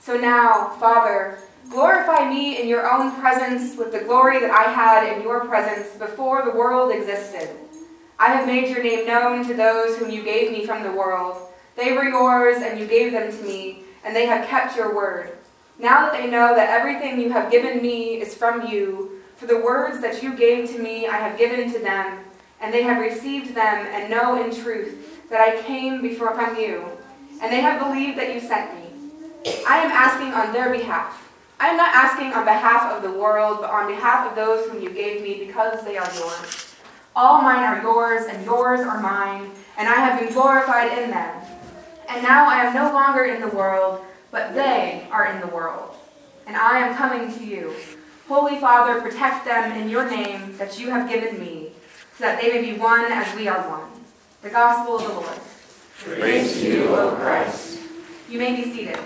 So now, Father, glorify me in your own presence with the glory that I had in your presence before the world existed. I have made your name known to those whom you gave me from the world. They were yours, and you gave them to me, and they have kept your word. Now that they know that everything you have given me is from you, for the words that you gave to me I have given to them, and they have received them, and know in truth that I came before from you, and they have believed that you sent me. I am asking on their behalf. I am not asking on behalf of the world, but on behalf of those whom you gave me, because they are yours. All mine are yours, and yours are mine, and I have been glorified in them. And now I am no longer in the world, but they are in the world. And I am coming to you. Holy Father, protect them in your name that you have given me, so that they may be one as we are one. The Gospel of the Lord. Praise to you, O Christ. You may be seated.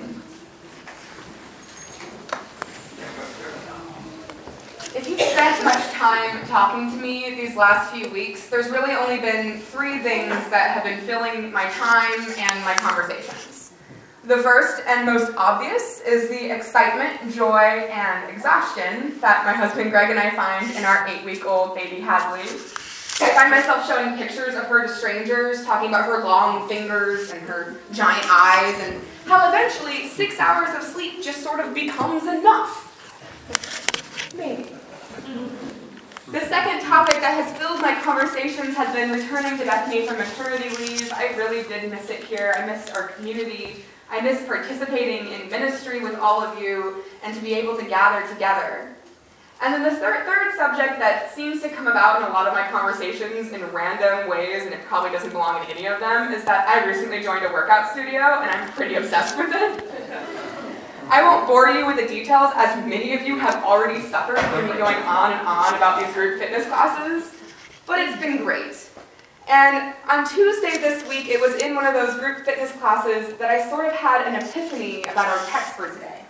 If you've spent much time talking to me these last few weeks, there's really only been three things that have been filling my time and my conversations. The first and most obvious is the excitement, joy, and exhaustion that my husband Greg and I find in our eight week old baby Hadley. I find myself showing pictures of her to strangers, talking about her long fingers and her giant eyes, and how eventually six hours of sleep just sort of becomes enough. Maybe. The second topic that has filled my conversations has been returning to Bethany from maternity leave. I really did miss it here. I missed our community. I miss participating in ministry with all of you and to be able to gather together. And then the third, third subject that seems to come about in a lot of my conversations in random ways, and it probably doesn't belong in any of them, is that I recently joined a workout studio and I'm pretty obsessed with it. I won't bore you with the details, as many of you have already suffered from me going on and on about these group fitness classes, but it's been great. And on Tuesday this week, it was in one of those group fitness classes that I sort of had an epiphany about our text for today.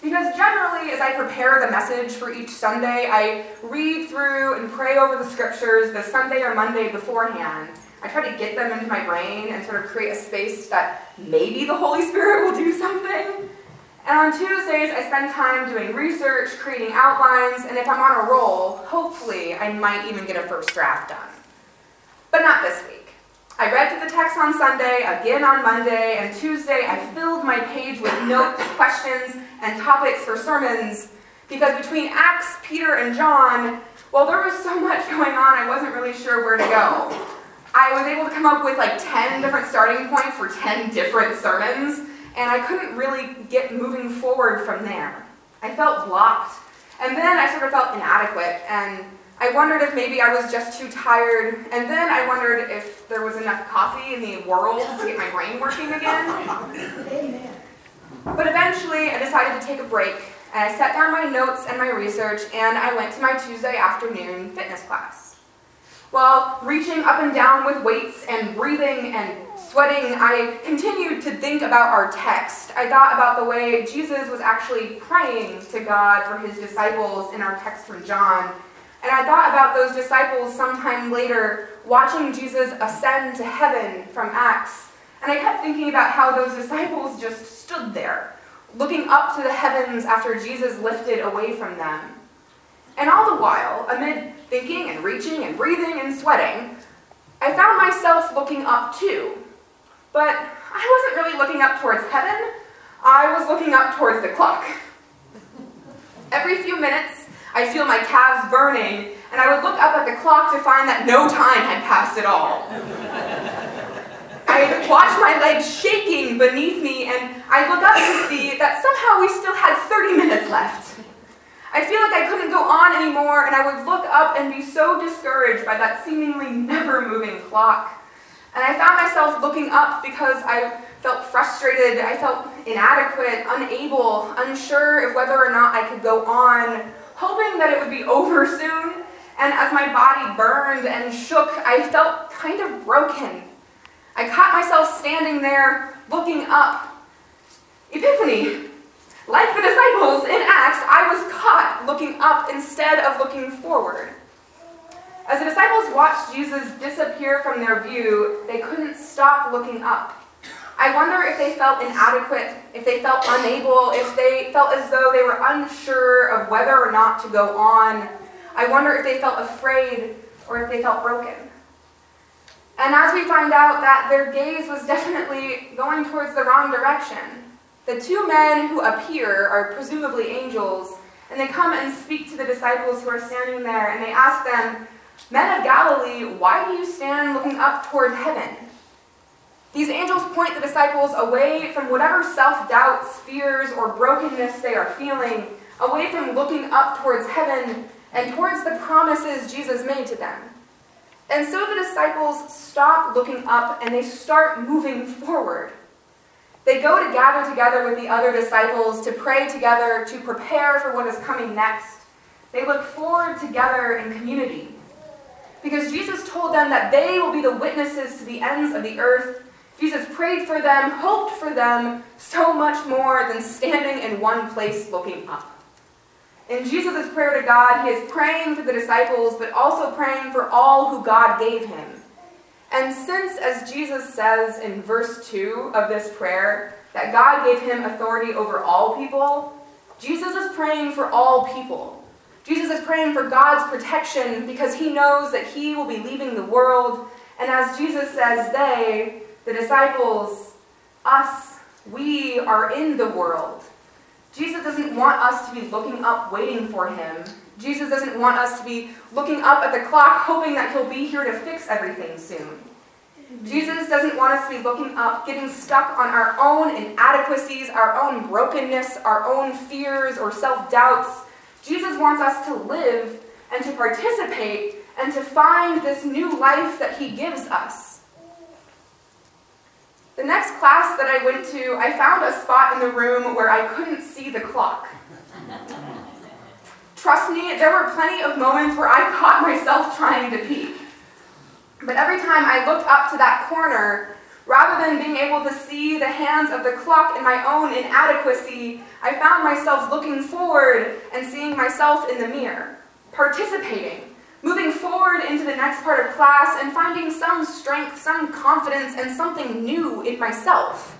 Because generally, as I prepare the message for each Sunday, I read through and pray over the scriptures the Sunday or Monday beforehand. I try to get them into my brain and sort of create a space that maybe the Holy Spirit will do something. And on Tuesdays, I spend time doing research, creating outlines, and if I'm on a roll, hopefully I might even get a first draft done. But not this week. I read through the text on Sunday, again on Monday, and Tuesday I filled my page with notes, questions, and topics for sermons because between Acts, Peter, and John, well, there was so much going on, I wasn't really sure where to go. I was able to come up with like 10 different starting points for 10 different sermons, and I couldn't really get moving forward from there. I felt blocked, and then I sort of felt inadequate, and I wondered if maybe I was just too tired, and then I wondered if there was enough coffee in the world to get my brain working again. But eventually, I decided to take a break, and I set down my notes and my research, and I went to my Tuesday afternoon fitness class. While reaching up and down with weights and breathing and sweating, I continued to think about our text. I thought about the way Jesus was actually praying to God for his disciples in our text from John. And I thought about those disciples sometime later watching Jesus ascend to heaven from Acts. And I kept thinking about how those disciples just stood there, looking up to the heavens after Jesus lifted away from them. And all the while, amid thinking and reaching and breathing and sweating, I found myself looking up too. But I wasn't really looking up towards heaven, I was looking up towards the clock. Every few minutes, I feel my calves burning, and I would look up at the clock to find that no time had passed at all. I watched my legs shaking beneath me, and I look up to see that somehow we still had 30 minutes left. I feel like I couldn't go on anymore, and I would look up and be so discouraged by that seemingly never moving clock. And I found myself looking up because I felt frustrated, I felt inadequate, unable, unsure of whether or not I could go on, hoping that it would be over soon. And as my body burned and shook, I felt kind of broken. I caught myself standing there, looking up. Epiphany! Like the disciples in Acts, I was caught looking up instead of looking forward. As the disciples watched Jesus disappear from their view, they couldn't stop looking up. I wonder if they felt inadequate, if they felt unable, if they felt as though they were unsure of whether or not to go on. I wonder if they felt afraid or if they felt broken. And as we find out that their gaze was definitely going towards the wrong direction, the two men who appear are presumably angels, and they come and speak to the disciples who are standing there, and they ask them, Men of Galilee, why do you stand looking up toward heaven? These angels point the disciples away from whatever self doubts, fears, or brokenness they are feeling, away from looking up towards heaven and towards the promises Jesus made to them. And so the disciples stop looking up and they start moving forward. They go to gather together with the other disciples to pray together, to prepare for what is coming next. They look forward together in community. Because Jesus told them that they will be the witnesses to the ends of the earth Jesus prayed for them, hoped for them, so much more than standing in one place looking up. In Jesus' prayer to God, he is praying for the disciples, but also praying for all who God gave him. And since, as Jesus says in verse 2 of this prayer, that God gave him authority over all people, Jesus is praying for all people. Jesus is praying for God's protection because he knows that he will be leaving the world. And as Jesus says, they, the disciples, us, we are in the world. Jesus doesn't want us to be looking up, waiting for him. Jesus doesn't want us to be looking up at the clock, hoping that he'll be here to fix everything soon. Jesus doesn't want us to be looking up, getting stuck on our own inadequacies, our own brokenness, our own fears or self doubts. Jesus wants us to live and to participate and to find this new life that he gives us. The next class that I went to, I found a spot in the room where I couldn't see the clock. Trust me, there were plenty of moments where I caught myself trying to peek. But every time I looked up to that corner, rather than being able to see the hands of the clock in my own inadequacy, I found myself looking forward and seeing myself in the mirror, participating, moving forward into the next part of class and finding some strength, some confidence, and something new in myself.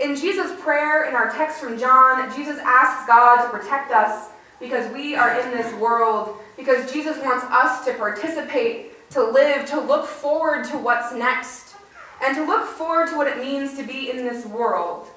In Jesus' prayer in our text from John, Jesus asks God to protect us because we are in this world, because Jesus wants us to participate, to live, to look forward to what's next, and to look forward to what it means to be in this world.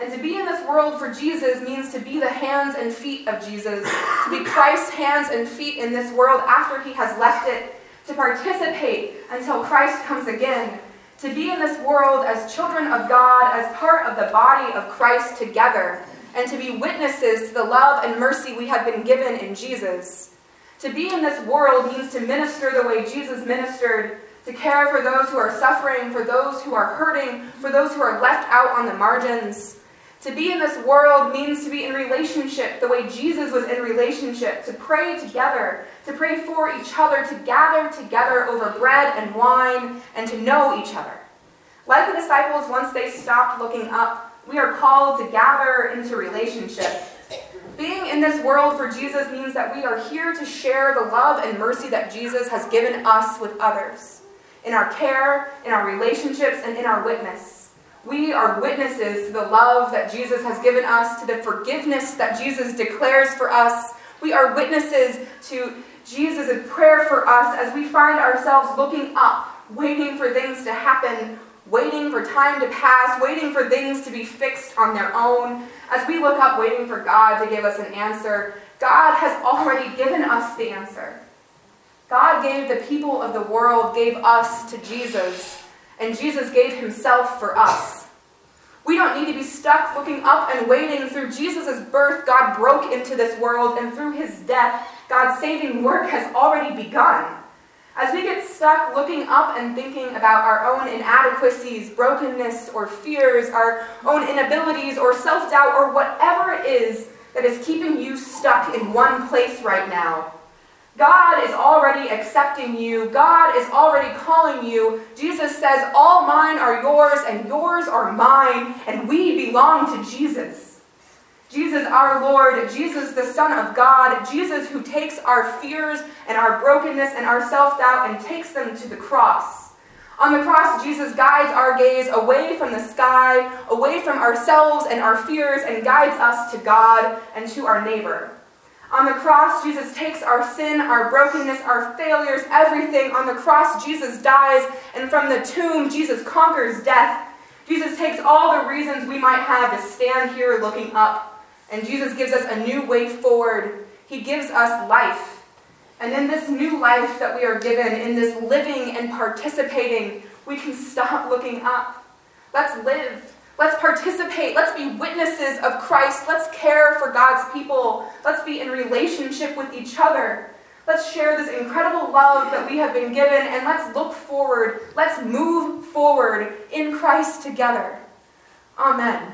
And to be in this world for Jesus means to be the hands and feet of Jesus, to be Christ's hands and feet in this world after he has left it, to participate until Christ comes again, to be in this world as children of God, as part of the body of Christ together, and to be witnesses to the love and mercy we have been given in Jesus. To be in this world means to minister the way Jesus ministered, to care for those who are suffering, for those who are hurting, for those who are left out on the margins to be in this world means to be in relationship the way Jesus was in relationship, to pray together, to pray for each other, to gather together over bread and wine, and to know each other. Like the disciples, once they stopped looking up, we are called to gather into relationship. Being in this world for Jesus means that we are here to share the love and mercy that Jesus has given us with others, in our care, in our relationships, and in our witness. We are witnesses to the love that Jesus has given us, to the forgiveness that Jesus declares for us. We are witnesses to Jesus' in prayer for us as we find ourselves looking up, waiting for things to happen, waiting for time to pass, waiting for things to be fixed on their own. As we look up, waiting for God to give us an answer, God has already given us the answer. God gave the people of the world, gave us to Jesus and Jesus gave himself for us. We don't need to be stuck looking up and waiting. Through Jesus' birth, God broke into this world, and through his death, God's saving work has already begun. As we get stuck looking up and thinking about our own inadequacies, brokenness, or fears, our own inabilities, or self doubt, or whatever it is that is keeping you stuck in one place right now, God is already accepting you. God is already calling you. Jesus says, All mine are yours, and yours are mine, and we belong to Jesus. Jesus, our Lord, Jesus, the Son of God, Jesus, who takes our fears and our brokenness and our self doubt and takes them to the cross. On the cross, Jesus guides our gaze away from the sky, away from ourselves and our fears, and guides us to God and to our neighbor. On the cross, Jesus takes our sin, our brokenness, our failures, everything. On the cross, Jesus dies, and from the tomb, Jesus conquers death. Jesus takes all the reasons we might have to stand here looking up, and Jesus gives us a new way forward. He gives us life. And in this new life that we are given, in this living and participating, we can stop looking up. Let's live. Let's participate. Let's be witnesses of Christ. Let's care for God's people. Let's be in relationship with each other. Let's share this incredible love that we have been given and let's look forward. Let's move forward in Christ together. Amen.